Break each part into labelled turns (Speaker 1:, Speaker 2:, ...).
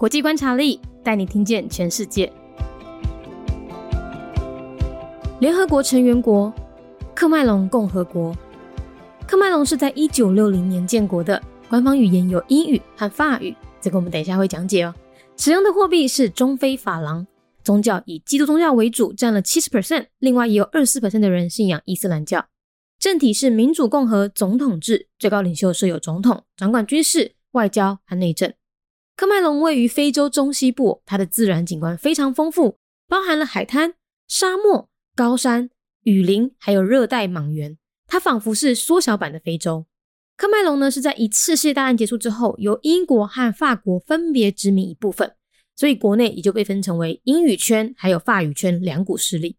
Speaker 1: 国际观察力带你听见全世界。联合国成员国克麦隆共和国，克麦隆是在一九六零年建国的，官方语言有英语和法语，这个我们等一下会讲解哦。使用的货币是中非法郎，宗教以基督宗教为主，占了七十 percent，另外也有二十四 percent 的人信仰伊斯兰教。政体是民主共和总统制，最高领袖设有总统，掌管军事、外交和内政。科麦隆位于非洲中西部，它的自然景观非常丰富，包含了海滩、沙漠、高山、雨林，还有热带莽原。它仿佛是缩小版的非洲。科麦隆呢是在一次世界大战结束之后，由英国和法国分别殖民一部分，所以国内也就被分成为英语圈还有法语圈两股势力。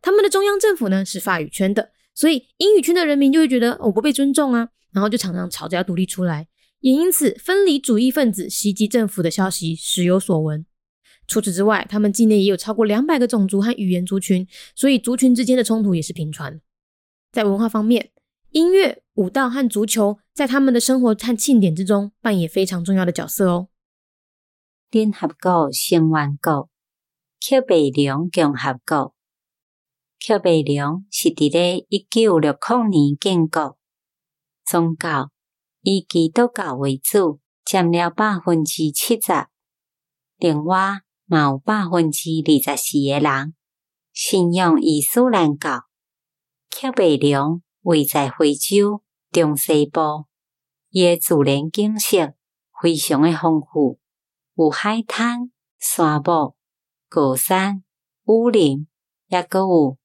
Speaker 1: 他们的中央政府呢是法语圈的。所以英语圈的人民就会觉得我不被尊重啊，然后就常常吵着要独立出来，也因此分离主义分子袭击政府的消息时有所闻。除此之外，他们境内也有超过两百个种族和语言族群，所以族群之间的冲突也是频传。在文化方面，音乐、舞蹈和足球在他们的生活和庆典之中扮演非常重要的角色哦。
Speaker 2: 联合国成员国，克贝隆共和国。克贝隆是伫咧一九六零年建国，宗教以基督教为主，占了百分之七十。另外，嘛有百分之二十四个人信仰伊斯兰教。克贝良位在非洲中西部，伊诶自然景色非常的丰富，有海滩、沙漠、高山、雨林，也阁有。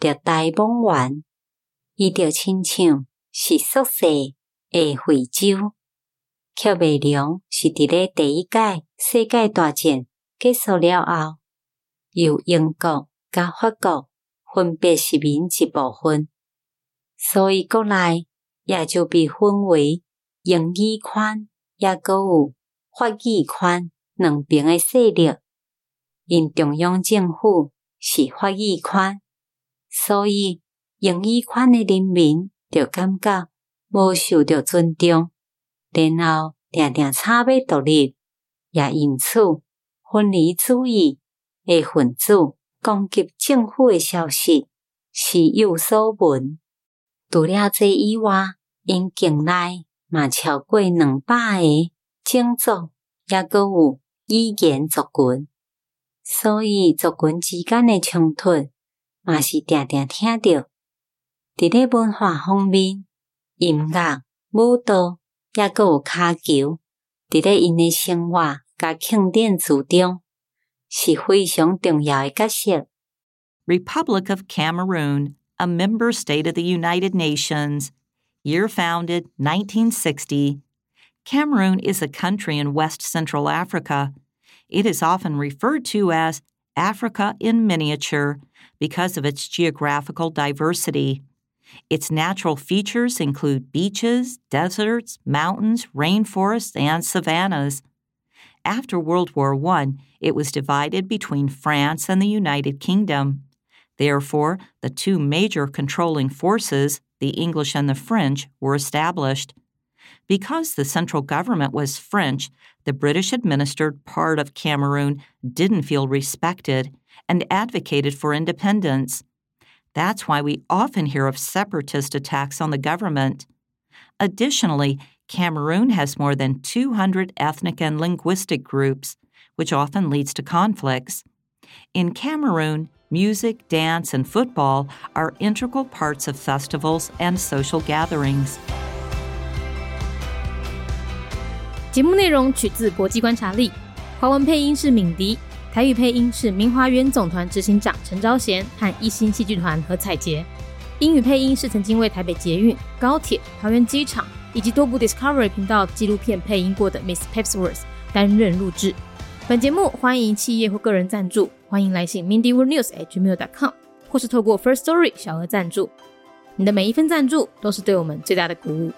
Speaker 2: 热带莽原，伊就亲像是宿舍诶非洲。克贝隆是伫咧第一届世界大战结束了后，由英国甲法国分别殖民一部分，所以国内也就被分为英语圈，也阁有法语圈两边诶势力。因中央政府是法语圈。所以，英语圈诶人民就感觉无受到尊重，然后定定差要独立，也因此分离主义诶分子攻击政府诶消息是有所闻。除了这以外，因境内嘛超过两百个种族，也阁有语言族群，所以族群之间诶冲突。嘛是定定听着，伫咧文化方面，音乐、舞蹈，也阁有骹球，伫咧因诶生活甲庆典之中，是非常重要诶角色。
Speaker 3: Republic of Cameroon, a member state of the United Nations, year founded 1960. Cameroon is a country in West Central Africa. It is often referred to as Africa in miniature because of its geographical diversity. Its natural features include beaches, deserts, mountains, rainforests, and savannas. After World War I, it was divided between France and the United Kingdom. Therefore, the two major controlling forces, the English and the French, were established. Because the central government was French, the British administered part of Cameroon didn't feel respected and advocated for independence. That's why we often hear of separatist attacks on the government. Additionally, Cameroon has more than 200 ethnic and linguistic groups, which often leads to conflicts. In Cameroon, music, dance, and football are integral parts of festivals and social gatherings.
Speaker 1: 节目内容取自国际观察力，华文配音是敏迪， 台语配音是明华园总团执行长陈昭贤和一星戏剧团何彩杰，英语配音是曾经为台北捷运、高铁、桃园机场以及多部 Discovery 频道纪录片配音过的 Miss Pepsworth 担任录制。本节目欢迎企业或个人赞助，欢迎来信 mindyworldnews@gmail.com，或是透过 First Story 小额赞助。你的每一份赞助都是对我们最大的鼓舞。